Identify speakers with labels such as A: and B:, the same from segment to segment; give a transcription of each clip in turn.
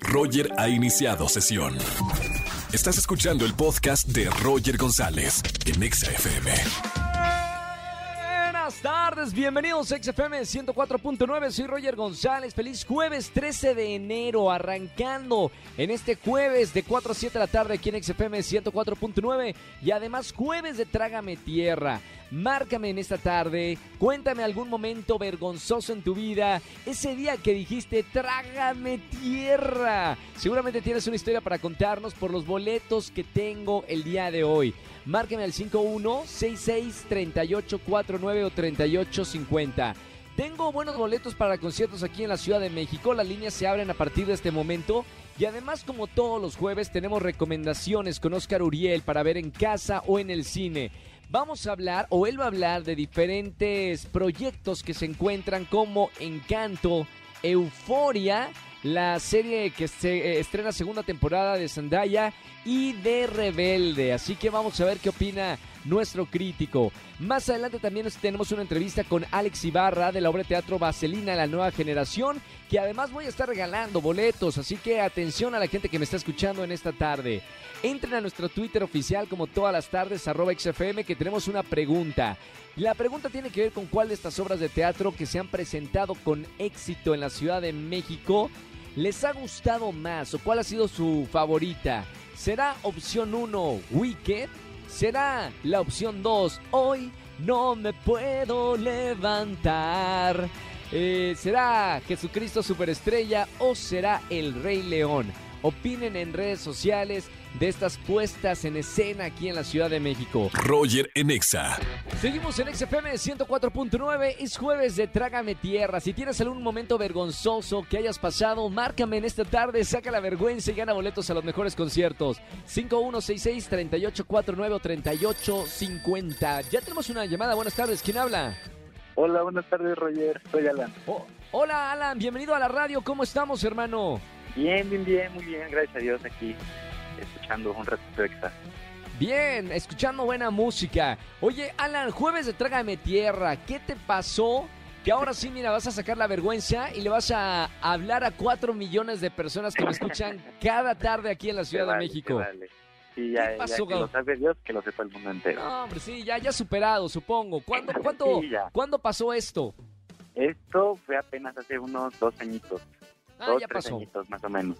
A: Roger ha iniciado sesión. Estás escuchando el podcast de Roger González en Exa FM.
B: Buenas tardes, bienvenidos a XFM 104.9, soy Roger González, feliz jueves 13 de enero, arrancando en este jueves de 4 a 7 de la tarde aquí en XFM 104.9 y además jueves de Trágame Tierra. Márcame en esta tarde, cuéntame algún momento vergonzoso en tu vida, ese día que dijiste trágame tierra. Seguramente tienes una historia para contarnos por los boletos que tengo el día de hoy. Márcame al 51663849 o 3850. Tengo buenos boletos para conciertos aquí en la Ciudad de México. Las líneas se abren a partir de este momento. Y además, como todos los jueves, tenemos recomendaciones con Oscar Uriel para ver en casa o en el cine. Vamos a hablar, o él va a hablar, de diferentes proyectos que se encuentran como Encanto, Euforia, la serie que se eh, estrena segunda temporada de Zendaya y de Rebelde. Así que vamos a ver qué opina nuestro crítico. Más adelante también tenemos una entrevista con Alex Ibarra de la obra de teatro Vaselina, la nueva generación, que además voy a estar regalando boletos, así que atención a la gente que me está escuchando en esta tarde. Entren a nuestro Twitter oficial como todas las tardes, arroba XFM, que tenemos una pregunta. La pregunta tiene que ver con cuál de estas obras de teatro que se han presentado con éxito en la Ciudad de México les ha gustado más o cuál ha sido su favorita. ¿Será opción 1 Wicked? ¿Será la opción 2 Hoy no me puedo levantar? Eh, ¿Será Jesucristo Superestrella o será El Rey León? Opinen en redes sociales de estas puestas en escena aquí en la Ciudad de México.
A: Roger en Exa.
B: Seguimos en XFM 104.9, es jueves de Trágame Tierra. Si tienes algún momento vergonzoso que hayas pasado, márcame en esta tarde, saca la vergüenza y gana boletos a los mejores conciertos. 5166-3849 o 3850. Ya tenemos una llamada, buenas tardes, ¿quién habla?
C: Hola, buenas tardes, Roger. Soy Alan.
B: Oh, hola, Alan, bienvenido a la radio, ¿cómo estamos, hermano?
C: Bien, bien, bien, muy bien, gracias a Dios aquí, escuchando un ratito extra.
B: Bien, escuchando buena música. Oye, Alan, jueves de Trágame Tierra, ¿qué te pasó? Que ahora sí, mira, vas a sacar la vergüenza y le vas a hablar a cuatro millones de personas que me escuchan cada tarde aquí en la Ciudad
C: vale,
B: de México.
C: vale. Sí, ya,
B: ¿Qué
C: ya
B: pasó,
C: que lo sabe Dios, que lo sepa el mundo entero.
B: No, hombre, sí, ya, ya superado, supongo. ¿Cuándo,
C: Sí, ya.
B: ¿cuándo pasó esto?
C: Esto fue apenas hace unos dos añitos,
B: Ah,
C: dos, tres
B: pasó.
C: añitos más o menos.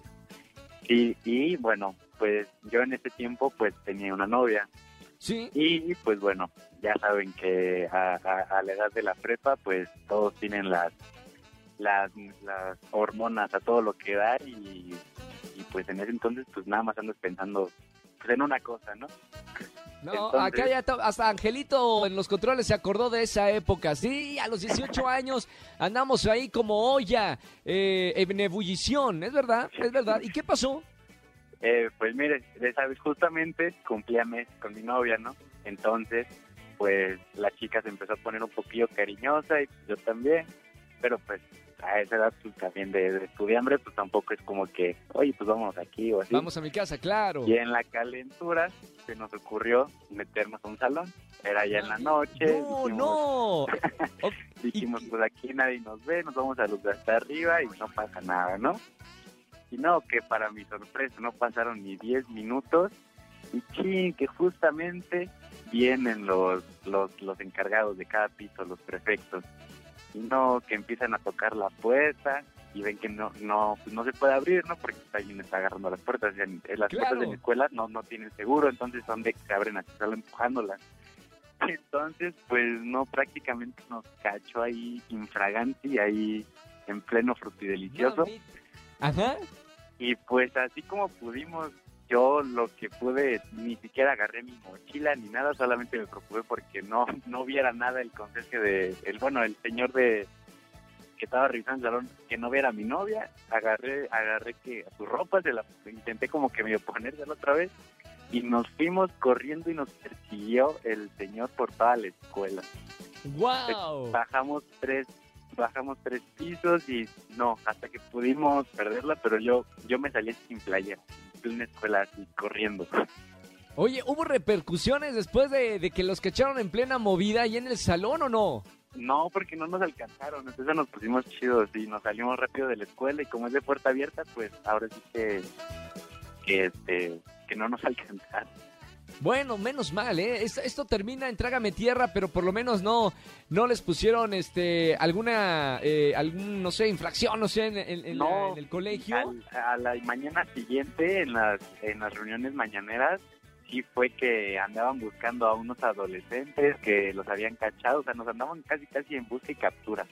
C: Y, y bueno, pues yo en ese tiempo pues tenía una novia
B: Sí,
C: y pues bueno, ya saben que a, a- a la edad de la prepa pues todos tienen las las, las hormonas a todo lo que da y, y pues en ese entonces pues nada más andas pensando pues en una cosa, ¿no?
B: No,
C: Entonces-
B: acá ya hasta Angelito en los controles se acordó de esa época. Sí, a los 18 años andamos ahí como olla eh, en ebullición, es verdad, es verdad. ¿Y qué pasó?
C: Eh, pues mire, ya sabes, justamente cumplía mes con mi novia, ¿no? Entonces, pues la chica se empezó a poner un poquillo cariñosa y yo también, pero pues a esa edad pues, también de, de estudiambre, pues tampoco es como que, oye, pues vamos aquí o así.
B: Vamos a mi casa, claro.
C: Y en la calentura se nos ocurrió meternos a un salón. Era ya en la noche.
B: No,
C: dijimos-
B: no.
C: Dijimos, pues aquí nadie nos ve, nos vamos a los de hasta arriba y no pasa nada, ¿no? Y no, que para mi sorpresa no pasaron ni 10 minutos y chin, que justamente vienen los, los, los encargados de cada piso, los prefectos. Y no, que empiezan a tocar la puerta y ven que no no pues no se puede abrir, ¿no? Porque alguien está agarrando las puertas. En, en las puertas de la escuela no, no tienen seguro, entonces son de que se abren así, solo empujándolas. Entonces, pues no, prácticamente nos cachó ahí infraganti, ahí en pleno frutidelicioso.
B: Mamita. Ajá.
C: Y pues así como pudimos, yo lo que pude, ni siquiera agarré mi mochila ni nada, solamente me preocupé porque no, no viera nada el conserje de, el bueno, el señor de que estaba revisando el salón, que no viera a mi novia, agarré, agarré que a su ropa, se la intenté como que medio ponérsela otra vez, y nos fuimos corriendo y nos persiguió el señor por toda la escuela.
B: Wow.
C: Bajamos tres bajamos tres pisos y no, hasta que pudimos perderla, pero yo yo me salí sin playa, de una escuela así, corriendo.
B: Oye, ¿hubo repercusiones después de, de que los cacharon en plena movida y en el salón o no?
C: No, porque no nos alcanzaron, entonces nos pusimos chidos y nos salimos rápido de la escuela y como es de puerta abierta, pues ahora sí que, que, este, que no nos alcanzaron.
B: Bueno, menos mal, ¿eh? Esto, termina en Trágame Tierra, pero por lo menos no, no les pusieron este alguna, eh, algún, no sé, infracción, no sé, en, en- en la-
C: No,
B: en el colegio.
C: Al- a la mañana siguiente, en las, en las reuniones mañaneras, sí fue que andaban buscando a unos adolescentes que los habían cachado, o sea, nos andaban casi casi en busca y captura.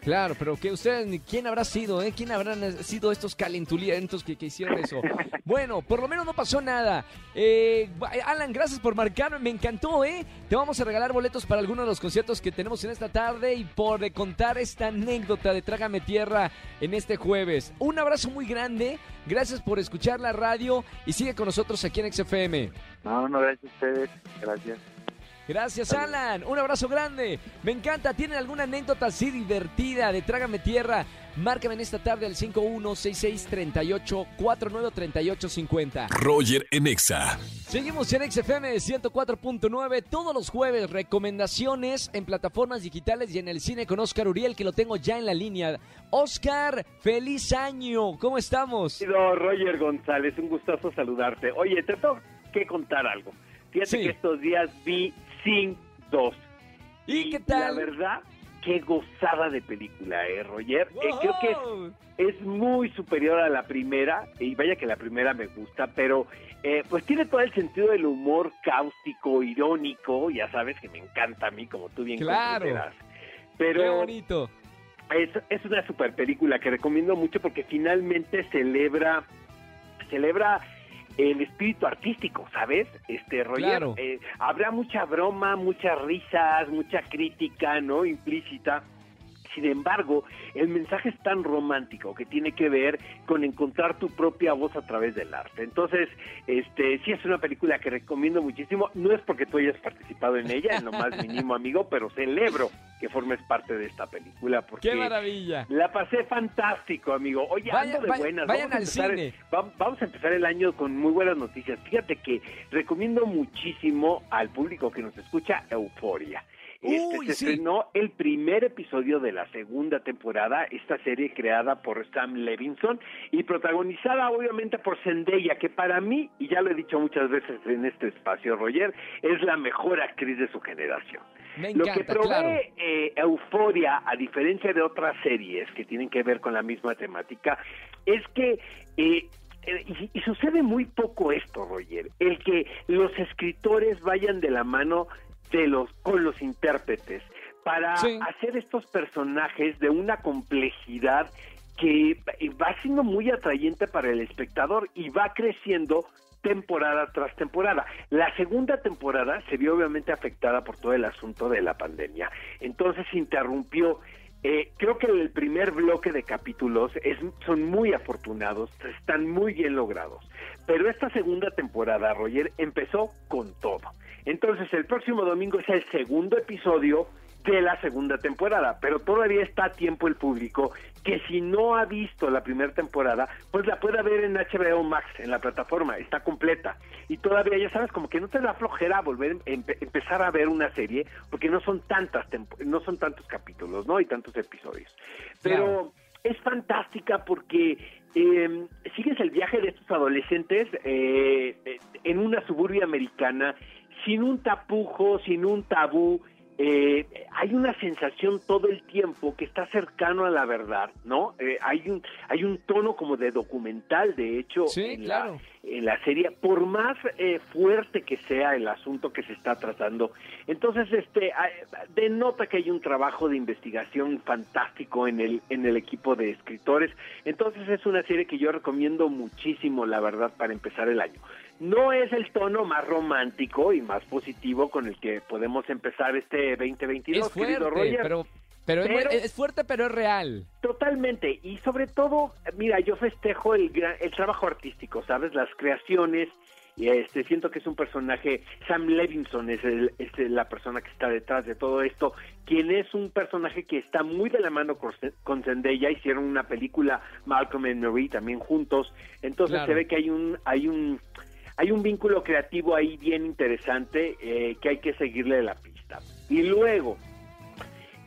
B: Claro, pero que ustedes, ¿quién habrá sido, eh? ¿Quién habrán sido estos calentulientos que, hicieron eso? Bueno, por lo menos no pasó nada. Eh, Alan, gracias por marcarme, me encantó, ¿eh? Te vamos a regalar boletos para algunos de los conciertos que tenemos en esta tarde y por contar esta anécdota de Trágame Tierra en este jueves. Un abrazo muy grande, gracias por escuchar la radio y sigue con nosotros aquí en XFM.
C: No, no, gracias a ustedes, gracias.
B: Gracias, Alan. Un abrazo grande. Me encanta. ¿Tienen alguna anécdota así divertida de Trágame Tierra? Márcame en esta tarde al 516638493850.
A: Roger en Exa.
B: Seguimos en XFM 104.9 todos los jueves. Recomendaciones en plataformas digitales y en el cine con Oscar Uriel, que lo tengo ya en la línea. Oscar, feliz año. ¿Cómo estamos?
D: Querido Roger González, un gustazo saludarte. Oye, te tengo que contar algo. Fíjate
B: Sí.
D: que estos días vi Sing 2.
B: ¿Y qué tal?
D: La verdad, qué gozada de película, ¿eh, Roger? Eh, creo que es, muy superior a la primera, y vaya que la primera me gusta, pero eh, pues tiene todo el sentido del humor cáustico, irónico, ya sabes que me encanta a mí, como tú bien
B: Claro.
D: comprenderás.
B: Qué
D: Pero
B: bonito.
D: es, es una super película que recomiendo mucho porque finalmente celebra celebra el espíritu artístico, ¿sabes? Este Roger,
B: Claro.
D: eh, habrá mucha broma, muchas risas, mucha crítica, ¿no? Implícita. Sin embargo, el mensaje es tan romántico que tiene que ver con encontrar tu propia voz a través del arte. Entonces, este, sí es una película que recomiendo muchísimo. No es porque tú hayas participado en ella, en lo más mínimo, amigo, pero celebro que formes parte de esta película porque
B: Qué maravilla.
D: la pasé fantástico, amigo. Oye,
B: Vaya-
D: ando de buenas.
B: vayan
D: Vamos a
B: al
D: el-
B: cine.
D: va- vamos a empezar el año con muy buenas noticias. Fíjate que recomiendo muchísimo al público que nos escucha Euforia. Este,
B: Uy,
D: se
B: sí.
D: estrenó el primer episodio de la segunda temporada, esta serie creada por Sam Levinson y protagonizada obviamente por Zendaya, que para mí, y ya lo he dicho muchas veces en este espacio, Roger, es la mejor actriz de su generación.
B: Me
D: Lo que provee
B: claro.
D: eh, Euforia, a diferencia de otras series que tienen que ver con la misma temática, es que eh, eh, y, y sucede muy poco esto, Roger, el que los escritores vayan de la mano de los con los intérpretes para
B: Sí.
D: hacer estos personajes de una complejidad que va siendo muy atrayente para el espectador y va creciendo temporada tras temporada. La segunda temporada se vio obviamente afectada por todo el asunto de la pandemia. Entonces interrumpió. Eh, creo que el primer bloque de capítulos es, son muy afortunados, están muy bien logrados. Pero esta segunda temporada, Roger, empezó con todo. Entonces el próximo domingo es el segundo episodio de la segunda temporada, pero todavía está a tiempo el público que si no ha visto la primera temporada, pues la pueda ver en HBO Max, en la plataforma, está completa. Y todavía, ya sabes, como que no te da flojera volver a empe- empezar a ver una serie, porque no son tantas no son tantos capítulos, ¿no? Y tantos episodios. Pero es fantástica porque eh, sigues el viaje de estos adolescentes eh, en una suburbia americana sin un tapujo, sin un tabú. eh, hay una sensación todo el tiempo que está cercano a la verdad, ¿no? Eh, hay un hay un tono como de documental, de hecho,
B: Sí,
D: en,
B: claro.
D: la, en la serie, por más eh, fuerte que sea el asunto que se está tratando. Entonces, este denota que hay un trabajo de investigación fantástico en el en el equipo de escritores. Entonces, es una serie que yo recomiendo muchísimo, la verdad, para empezar el año. No es el tono más romántico y más positivo con el que podemos empezar este 2022,
B: Es
D: querido
B: fuerte,
D: Roger.
B: pero, pero, es
D: Pero-
B: bu- es fuerte, pero es real.
D: Totalmente, y sobre todo, mira, yo festejo el, el trabajo artístico, ¿sabes? Las creaciones, y este, siento que es un personaje, Sam Levinson es, el- es la persona que está detrás de todo esto, quien es un personaje que está muy de la mano con, con Zendaya, hicieron una película, Malcolm y Marie, también juntos, entonces
B: Claro.
D: se ve que hay un, hay un, hay un vínculo creativo ahí bien interesante eh, que hay que seguirle la pista. Y luego,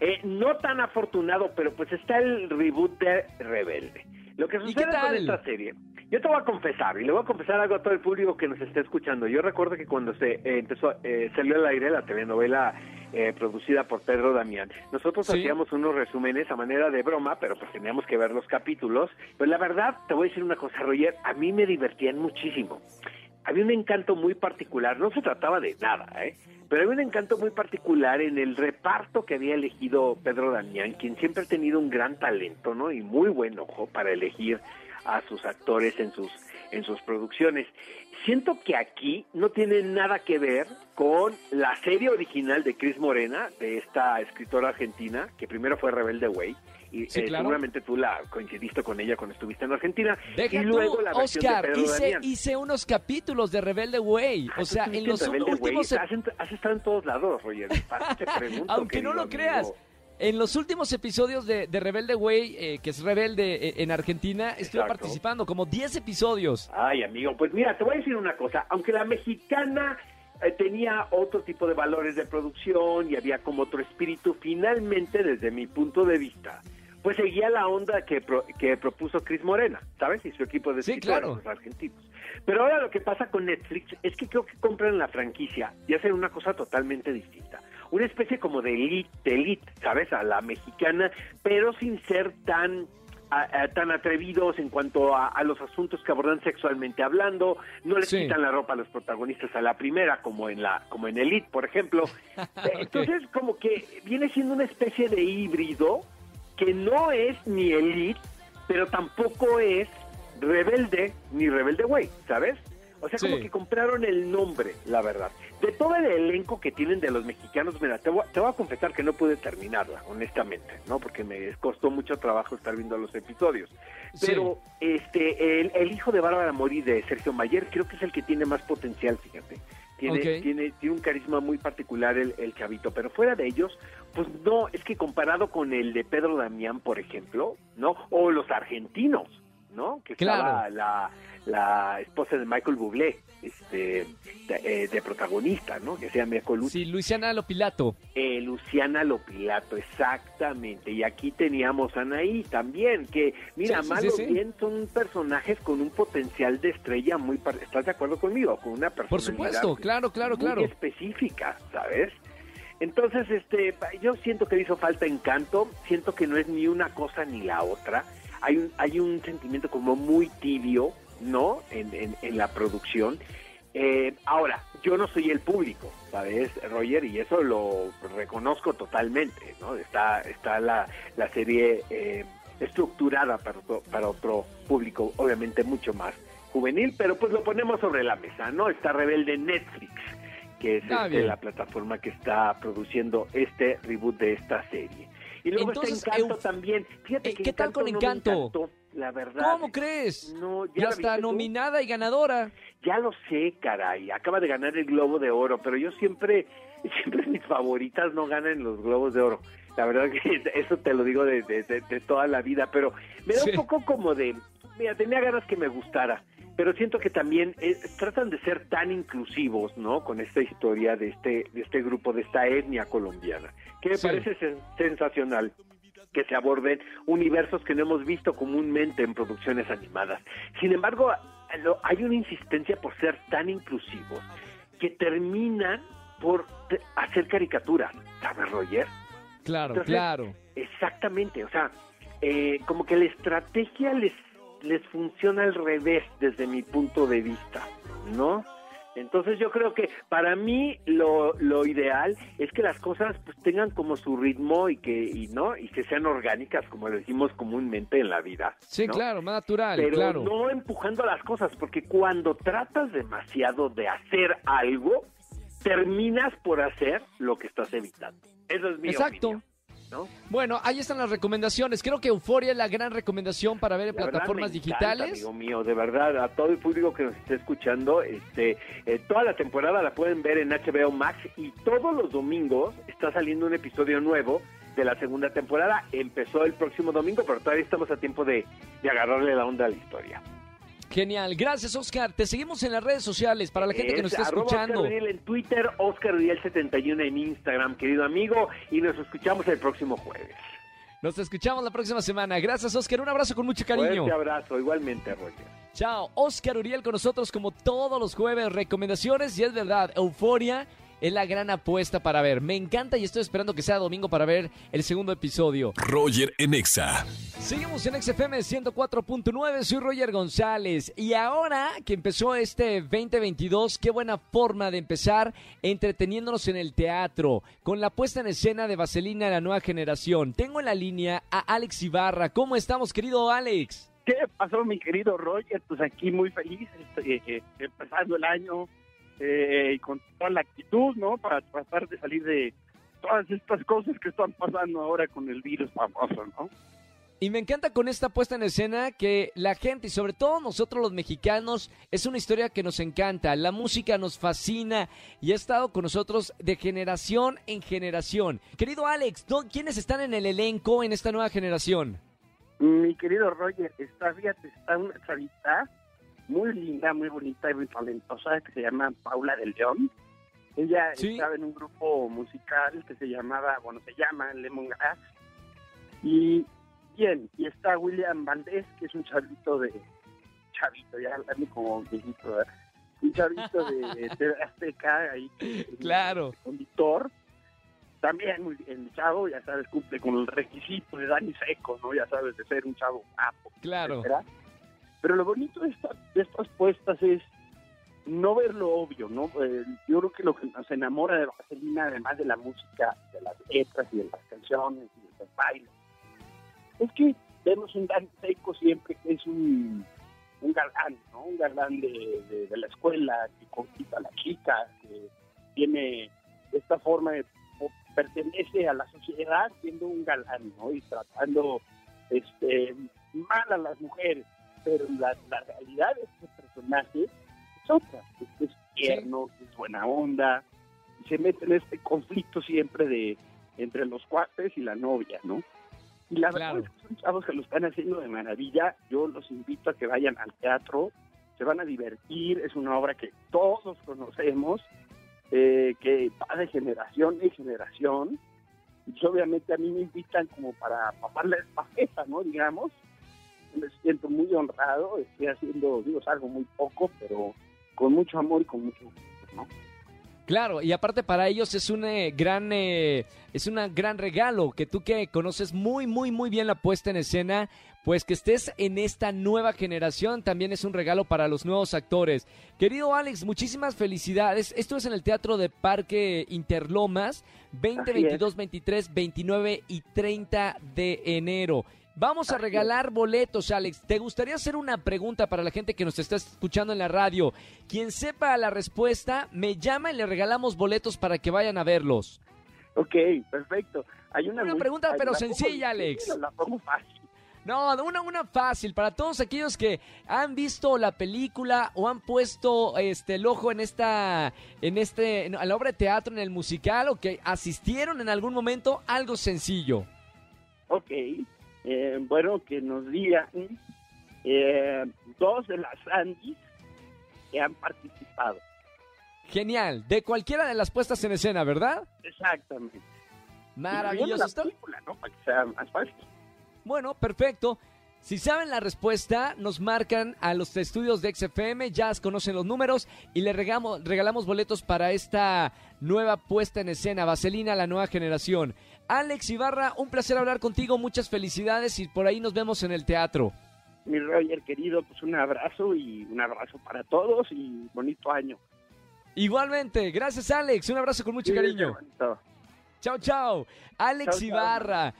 D: Eh, no tan afortunado, pero pues está el reboot de Rebelde. Lo que
B: ¿Y qué
D: sucede con esta serie, yo te voy a confesar, y le voy a confesar algo a todo el público que nos esté escuchando. Yo recuerdo que cuando se eh, empezó, eh, salió al aire la telenovela eh, producida por Pedro Damián, nosotros
B: Sí.
D: hacíamos unos resúmenes a manera de broma, pero pues teníamos que ver los capítulos. Pues la verdad, te voy a decir una cosa, Roger, a mí me divertían muchísimo. Había un encanto muy particular, no se trataba de nada, ¿eh? Pero había un encanto muy particular en el reparto que había elegido Pedro Damián, quien siempre ha tenido un gran talento, ¿no? Y muy buen ojo para elegir a sus actores en sus en sus producciones. Siento que aquí no tiene nada que ver con la serie original de Cris Morena, de esta escritora argentina, que primero fue Rebelde Way, y
B: Sí,
D: eh,
B: claro.
D: seguramente tú la coincidiste con ella cuando estuviste en Argentina,
B: Deja
D: y
B: tú,
D: luego la versión
B: Oscar,
D: de Pedro
B: hice,
D: Damián.
B: hice unos capítulos de Rebelde Way.
D: Ah,
B: O sea, en los
D: Rebelde
B: últimos...
D: Has, estado en todos lados, Roger. Para te pregunto,
B: Aunque no lo creas, en los últimos episodios de, de Rebelde Way, eh, que es Rebelde eh, en Argentina, estuve participando, como 10 episodios.
D: Ay, amigo, pues mira, te voy a decir una cosa. Aunque la mexicana eh, tenía otro tipo de valores de producción y había como otro espíritu, finalmente, desde mi punto de vista, pues seguía la onda que, pro- que propuso Cris Morena, ¿sabes? Y su equipo de
B: Sí, claro.
D: los argentinos. Pero ahora lo que pasa con Netflix es que creo que compran la franquicia y hacen una cosa totalmente distinta. Una especie como de elite, de elite, ¿sabes? A la mexicana, pero sin ser tan a- a- tan atrevidos en cuanto a, a los asuntos que abordan sexualmente hablando, no les
B: Sí.
D: quitan la ropa a los protagonistas a la primera, como en la, como en Elite, por ejemplo. Entonces, como que viene siendo una especie de híbrido que no es ni Elite, pero tampoco es rebelde ni rebelde güey, ¿sabes? O sea, como que compraron el nombre, la verdad. De todo el elenco que tienen de los mexicanos, mira, te voy, te voy a confesar que no pude terminarla, honestamente, ¿no? Porque me costó mucho trabajo estar viendo los episodios.
B: Sí.
D: Pero este el, el hijo de Bárbara Mori de Sergio Mayer creo que es el que tiene más potencial, fíjate. Tiene, tiene, tiene un carisma muy particular el, el chavito, pero fuera de ellos, pues no, es que comparado con el de Pedro Damián, por ejemplo, ¿no? O los argentinos, ¿no? Que
B: Claro.
D: estaba la, la esposa de Michael Bublé, este, de, eh, de protagonista, ¿no? Que se llama Colucci.
B: Sí, Luisiana Lopilato.
D: Eh, Luciana Lopilato, exactamente. Y aquí teníamos a Anaí también, que, mira,
B: Sí, sí,
D: mal
B: sí,
D: o
B: sí.
D: bien son personajes con un potencial de estrella muy... par- ¿Estás de acuerdo conmigo? Con una personalidad
B: Por supuesto, claro, claro,
D: muy
B: claro.
D: específica, ¿sabes? Entonces, este, yo siento que hizo falta encanto, siento que no es ni una cosa ni la otra. Hay un, hay un sentimiento como muy tibio, ¿no? En, en, en la producción. Eh, ahora, yo no soy el público, ¿sabes, Roger? Y eso lo reconozco totalmente, ¿no? Está, está la, la serie eh, estructurada para otro, para otro público, obviamente mucho más juvenil, pero pues lo ponemos sobre la mesa, ¿no? Está Rebelde Netflix, que es este, la plataforma que está produciendo este reboot de esta serie. Y luego
B: Entonces,
D: está Encanto también. Fíjate
B: Eh,
D: que
B: ¿qué tal con
D: no me
B: Encanto?
D: encantó, la verdad.
B: ¿Cómo crees?
D: No,
B: Ya está
D: tú?
B: nominada y ganadora.
D: Ya lo sé, caray. Acaba de ganar el Globo de Oro, pero yo siempre, siempre mis favoritas no ganan los Globos de Oro. La verdad que eso te lo digo de, de- de- de toda la vida, pero me da
B: Sí.
D: un poco como de, mira, tenía ganas que me gustara, pero siento que también eh, tratan de ser tan inclusivos, ¿no? Con esta historia de este, de este grupo, de esta etnia colombiana, que me
B: Sí.
D: parece sen- sensacional que se aborden universos que no hemos visto comúnmente en producciones animadas. Sin embargo, hay una insistencia por ser tan inclusivos que terminan por hacer caricaturas, ¿sabes, Roger?
B: Claro,
D: Entonces,
B: claro.
D: Exactamente, o sea, eh, como que la estrategia les, les funciona al revés desde mi punto de vista, ¿no? Entonces yo creo que para mí lo, lo ideal es que las cosas pues tengan como su ritmo y que y no y que sean orgánicas como lo decimos comúnmente en la vida.
B: Sí,
D: ¿no?
B: claro, más natural,
D: Pero
B: claro.
D: no empujando las cosas, porque cuando tratas demasiado de hacer algo, terminas por hacer lo que estás evitando. Eso es mi
B: Exacto.
D: opinión, ¿no?
B: Bueno, ahí están las recomendaciones. Creo que Euforia es la gran recomendación para ver en
D: La verdad
B: plataformas
D: me encanta,
B: digitales.
D: amigo mío, de verdad, a todo el público que nos esté escuchando, este, eh, toda la temporada la pueden ver en HBO Max y todos los domingos está saliendo un episodio nuevo de la segunda temporada. Empezó el próximo domingo, pero todavía estamos a tiempo de, de agarrarle la onda a la historia.
B: Genial, gracias Oscar. Te seguimos en las redes sociales para la gente que nos está
D: Es
B: escuchando.
D: Oscar Uriel en Twitter, Oscar Uriel 71 en Instagram, querido amigo, y nos escuchamos el próximo jueves.
B: Nos escuchamos la próxima semana. Gracias Oscar, un abrazo con mucho cariño.
D: Fuerte abrazo, igualmente, Roger.
B: Chao, Oscar Uriel con nosotros como todos los jueves. Recomendaciones y es verdad, Euforia es la gran apuesta para ver. Me encanta y estoy esperando que sea domingo para ver el segundo episodio.
A: Roger en Exa.
B: Seguimos en XFM 104.9, soy Roger González y ahora que empezó este 2022, qué buena forma de empezar entreteniéndonos en el teatro con la puesta en escena de Vaselina de la nueva generación. Tengo en la línea a Alex Ibarra. ¿Cómo estamos, querido Alex?
E: ¿Qué pasó, mi querido Roger? Pues aquí muy feliz, este, eh, empezando el año eh, y con toda la actitud, ¿no? Para tratar de salir de todas estas cosas que están pasando ahora con el virus famoso, ¿no?
B: Y me encanta con esta puesta en escena que la gente y sobre todo nosotros los mexicanos es una historia que nos encanta, la música nos fascina y ha estado con nosotros de generación en generación. Querido Alex, ¿no? ¿quiénes están en el elenco en esta nueva generación?
E: Mi querido Roger, está, fíjate, está una chavita muy linda, muy bonita y muy talentosa que se llama Paula del León. Ella
B: Sí.
E: estaba en un grupo musical que se llamaba, bueno, se llama Lemongrass. Y bien, y está William Valdés, que es un chavito de, chavito, ya hablando como viejito, ¿verdad? un chavito de, de Azteca, ahí,
B: Claro.
E: conductor. También muy bien, el chavo, ya sabes, cumple con el requisito de Dani Seco, ¿no? Ya sabes, de ser un chavo guapo,
B: Claro.
E: etcétera. Pero lo bonito de, esta- de estas puestas es no ver lo obvio, ¿no? Eh, yo creo que lo que nos enamora de Vaselina, además de la música, de las letras y de las canciones y de los bailes, es que vemos un Dani Seco siempre que es un, un galán, ¿no? Un galán de, de- de la escuela, que conquista a la chica, que tiene esta forma de pertenece a la sociedad siendo un galán, ¿no? Y tratando este mal a las mujeres. Pero la, la realidad de este personaje es otra, es tierno, que es buena onda, y se mete en este conflicto siempre de entre los cuates y la novia, ¿no? Y la
B: Claro.
E: verdad es que son chavos que lo están haciendo de maravilla. Yo los invito a que vayan al teatro, se van a divertir, es una obra que todos conocemos, eh, que va de generación en generación. Y obviamente a mí me invitan como para pasar la estafeta, ¿no? Digamos. Me siento muy honrado, estoy haciendo, digo, algo muy poco, pero con mucho amor y con mucho gusto, ¿no?
B: Claro, y aparte para ellos es un eh, gran eh, es un gran regalo que tú que conoces muy muy muy bien la puesta en escena, pues que estés en esta nueva generación también es un regalo para los nuevos actores. Querido Alex, muchísimas felicidades. Esto es en el Teatro de Parque Interlomas, 20,
E: Así es.
B: 22, 23, 29 y 30 de enero. Vamos a regalar boletos, Alex. ¿Te gustaría hacer una pregunta para la gente que nos está escuchando en la radio? Quien sepa la respuesta, me llama y le regalamos boletos para que vayan a verlos.
E: Ok, perfecto. Hay una,
B: Una
E: muy-
B: pregunta, pero sencilla, Alex.
E: La pongo fácil.
B: No, una, una fácil para todos aquellos que han visto la película o han puesto este el ojo en esta en este en la obra de teatro en el musical o que asistieron en algún momento algo sencillo.
E: Ok, eh, bueno, que nos digan eh, dos de las Andis que han participado.
B: Genial, de cualquiera de las puestas en escena, ¿verdad?
E: Exactamente.
B: Maravilloso.
E: la película, ¿no? Para que sea más fácil.
B: Bueno, perfecto. Si saben la respuesta, nos marcan a los estudios de XFM, ya conocen los números y le regamos, regalamos boletos para esta nueva puesta en escena, Vaselina, la nueva generación. Alex Ibarra, un placer hablar contigo, muchas felicidades y por ahí nos vemos en el teatro.
E: Mi Roger querido, pues un abrazo y un abrazo para todos y bonito año.
B: Igualmente, gracias Alex, un abrazo con mucho cariño. Chao, chao. Alex. Ibarra.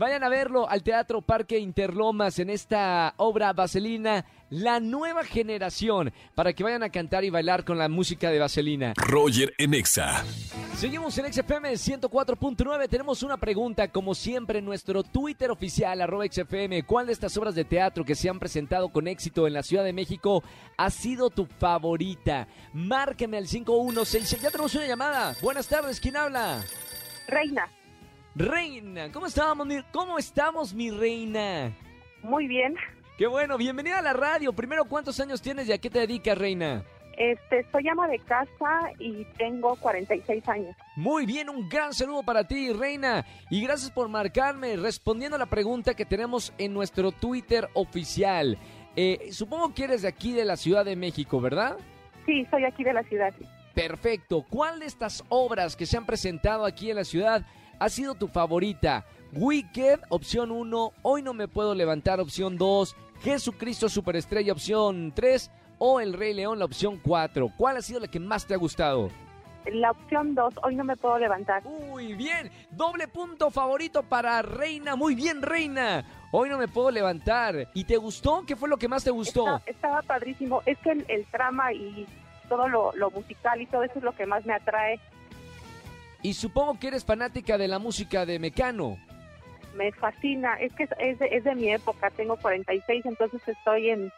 B: Vayan a verlo al Teatro Parque Interlomas en esta obra Vaselina, la nueva generación, para que vayan a cantar y bailar con la música de Vaselina.
A: Roger en Exa.
B: Seguimos en XFM 104.9. Tenemos una pregunta, como siempre, en nuestro Twitter oficial, arroba XFM. ¿Cuál de estas obras de teatro que se han presentado con éxito en la Ciudad de México ha sido tu favorita? Márqueme al 5166. Ya tenemos una llamada. Buenas tardes, ¿quién habla?
F: Reina,
B: Reina, ¿cómo estamos, mi, cómo estamos, mi reina?
F: muy bien.
B: Qué bueno, bienvenida a la radio. Primero, ¿cuántos años tienes y a qué te dedicas, reina?
F: Este, soy ama de casa y tengo 46 años.
B: Muy bien, un gran saludo para ti, Reina. Y gracias por marcarme respondiendo a la pregunta que tenemos en nuestro Twitter oficial. Eh, supongo que eres de aquí, de la Ciudad de México, ¿verdad?
F: Sí, soy aquí de la ciudad.
B: Perfecto. ¿Cuál de estas obras que se han presentado aquí en la ciudad ha sido tu favorita? Wicked, opción 1. Hoy no me puedo levantar, opción 2. Jesucristo Superestrella, opción 3 o El Rey León, la opción 4. ¿Cuál ha sido la que más te ha gustado?
F: La opción 2, hoy no me puedo levantar.
B: Muy bien, doble punto favorito para Reina. Muy bien, Reina. Hoy no me puedo levantar. ¿Y te gustó? ¿Qué fue lo que más te gustó?
F: Está- estaba padrísimo. Es que el, el trama y todo lo, lo musical y todo eso es lo que más me atrae.
B: Y supongo que eres fanática de la música de Mecano.
F: Me fascina. Es que es, de, es de mi época. Tengo 46, entonces estoy en,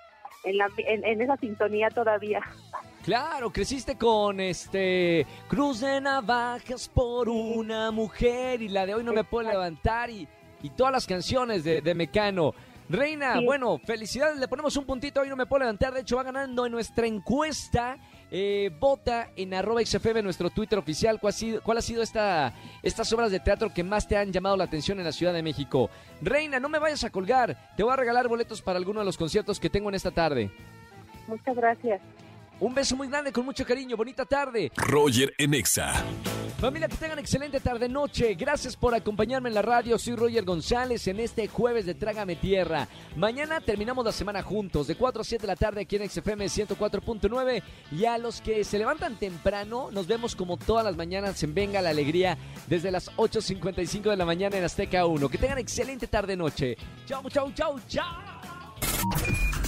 F: en, la- en- en esa sintonía todavía.
B: Claro, creciste con este Cruz de Navajas por una mujer y la de hoy no me puedo levantar y, y todas las canciones de, de Mecano. Reina,
F: Sí.
B: bueno, felicidades, le ponemos un puntito, hoy no me puedo levantar, de hecho va ganando en nuestra encuesta. Eh, vota en arroba XFM, nuestro Twitter oficial, cuál ha sido, cuál ha sido esta, estas obras de teatro que más te han llamado la atención en la Ciudad de México. Reina, no me vayas a colgar, te voy a regalar boletos para alguno de los conciertos que tengo en esta tarde.
F: Muchas gracias.
B: Un beso muy grande, con mucho cariño, bonita tarde.
A: Roger en Exa.
B: Familia, que tengan excelente tarde-noche. Gracias por acompañarme en la radio. Soy Roger González en este jueves de Trágame Tierra. Mañana terminamos la semana juntos, de 4 a 7 de la tarde aquí en XFM 104.9. Y a los que se levantan temprano, nos vemos como todas las mañanas en Venga la Alegría, desde las 8.55 de la mañana en Azteca 1. Que tengan excelente tarde-noche. Chau, chau, chau, chau.